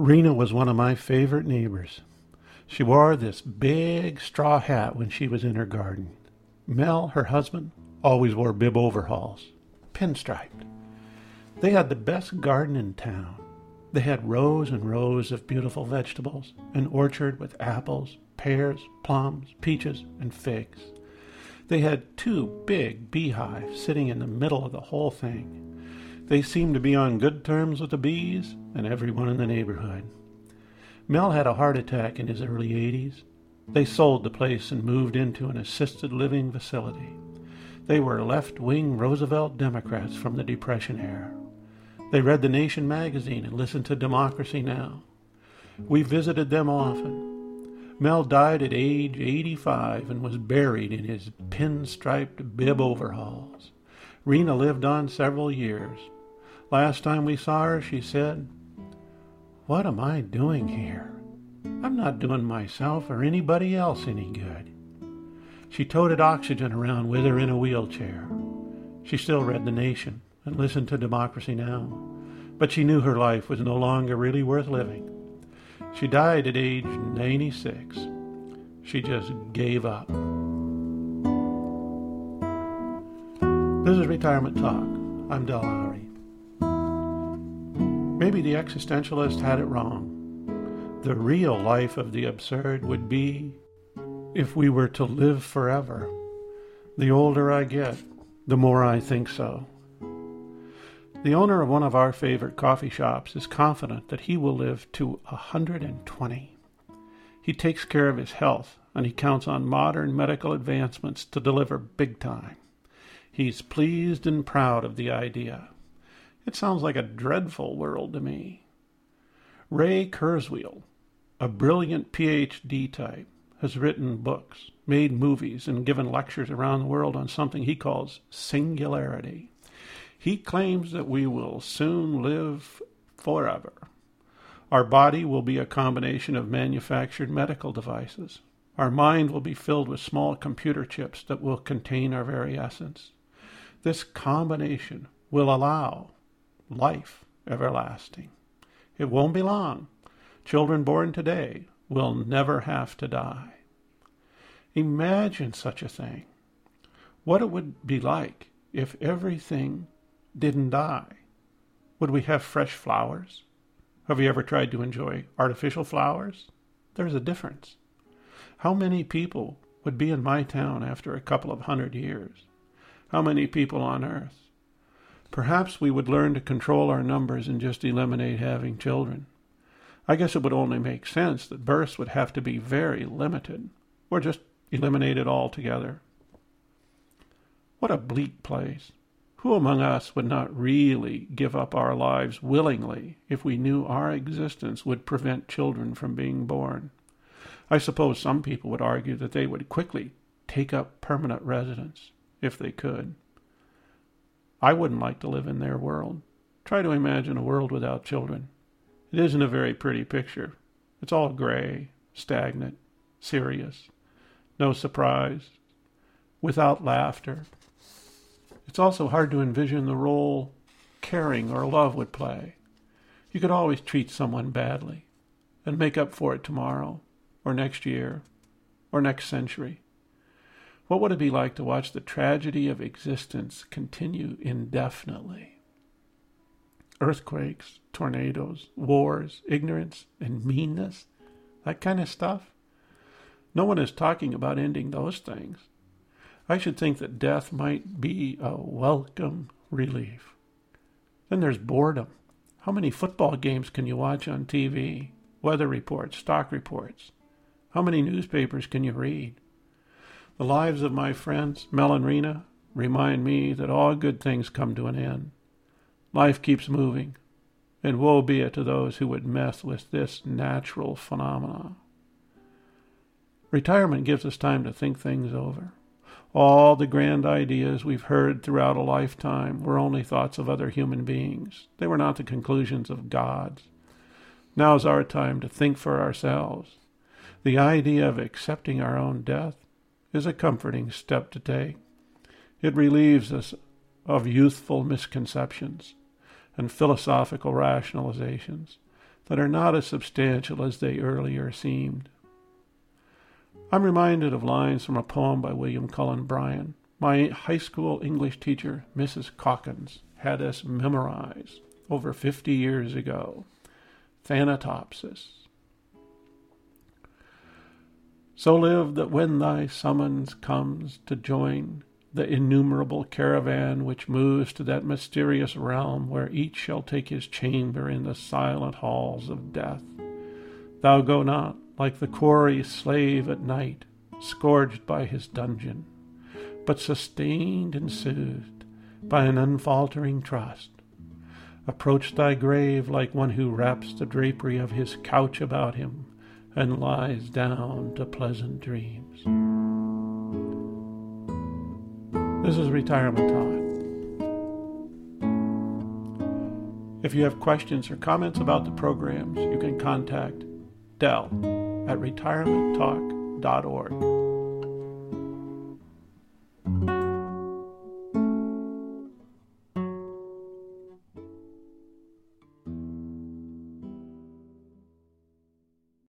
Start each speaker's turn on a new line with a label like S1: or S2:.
S1: Rena was one of my favorite neighbors. She wore this big straw hat when she was in her garden. Mel, her husband, always wore bib overalls, pinstriped. They had the best garden in town. They had rows and rows of beautiful vegetables, an orchard with apples, pears, plums, peaches, and figs. They had two big beehives sitting in the middle of the whole thing. They seemed to be on good terms with the bees and everyone in the neighborhood. Mel had a heart attack in his early 80s. They sold the place and moved into an assisted living facility. They were left wing Roosevelt Democrats from the Depression era. They read The Nation magazine and listened to Democracy Now! We visited them often. Mel died at age 85 and was buried in his pinstriped bib overalls. Rena lived on several years. Last time we saw her, she said, What am I doing here? I'm not doing myself or anybody else any good. She toted oxygen around with her in a wheelchair. She still read The Nation and listened to Democracy Now! But she knew her life was no longer really worth living. She died at age 96. She just gave up. This is Retirement Talk. I'm Del Lowry. Maybe the existentialist had it wrong. The real life of the absurd would be if we were to live forever. The older I get, the more I think so. The owner of one of our favorite coffee shops is confident that he will live to a 120. He takes care of his health and he counts on modern medical advancements to deliver big time. He's pleased and proud of the idea. It sounds like a dreadful world to me. Ray Kurzweil, a brilliant PhD type, has written books, made movies, and given lectures around the world on something he calls singularity. He claims that we will soon live forever. Our body will be a combination of manufactured medical devices. Our mind will be filled with small computer chips that will contain our very essence. This combination will allow life everlasting. It won't be long. Children born today will never have to die. Imagine such a thing. What it would be like if everything didn't die? Would we have fresh flowers? Have you ever tried to enjoy artificial flowers? There's a difference. How many people would be in my town after a couple of hundred years? How many people on earth? Perhaps we would learn to control our numbers and just eliminate having children. I guess it would only make sense that births would have to be very limited, or just eliminated altogether. What a bleak place. Who among us would not really give up our lives willingly if we knew our existence would prevent children from being born? I suppose some people would argue that they would quickly take up permanent residence if they could. I wouldn't like to live in their world. Try to imagine a world without children. It isn't a very pretty picture. It's all gray, stagnant, serious, no surprise, without laughter, it's also hard to envision the role caring or love would play. You could always treat someone badly and make up for it tomorrow or next year or next century. What would it be like to watch the tragedy of existence continue indefinitely? Earthquakes, tornadoes, wars, ignorance, and meanness, that kind of stuff. No one is talking about ending those things. I should think that death might be a welcome relief. Then there's boredom. How many football games can you watch on TV? Weather reports, stock reports. How many newspapers can you read? The lives of my friends, Mel and Rena, remind me that all good things come to an end. Life keeps moving, and woe be it to those who would mess with this natural phenomenon. Retirement gives us time to think things over. All the grand ideas we've heard throughout a lifetime were only thoughts of other human beings. They were not the conclusions of gods. Now is our time to think for ourselves. The idea of accepting our own death is a comforting step to take. It relieves us of youthful misconceptions and philosophical rationalizations that are not as substantial as they earlier seemed. I'm reminded of lines from a poem by William Cullen Bryant. My high school English teacher, Mrs. Calkins, had us memorize over 50 years ago. Thanatopsis. So live that when thy summons comes to join the innumerable caravan which moves to that mysterious realm where each shall take his chamber in the silent halls of death, thou go not like the quarry slave at night, scourged by his dungeon, but sustained and soothed by an unfaltering trust. Approach thy grave like one who wraps the drapery of his couch about him and lies down to pleasant dreams. This is Retirement Talk. If you have questions or comments about the programs, you can contact Del at retirementtalk.org.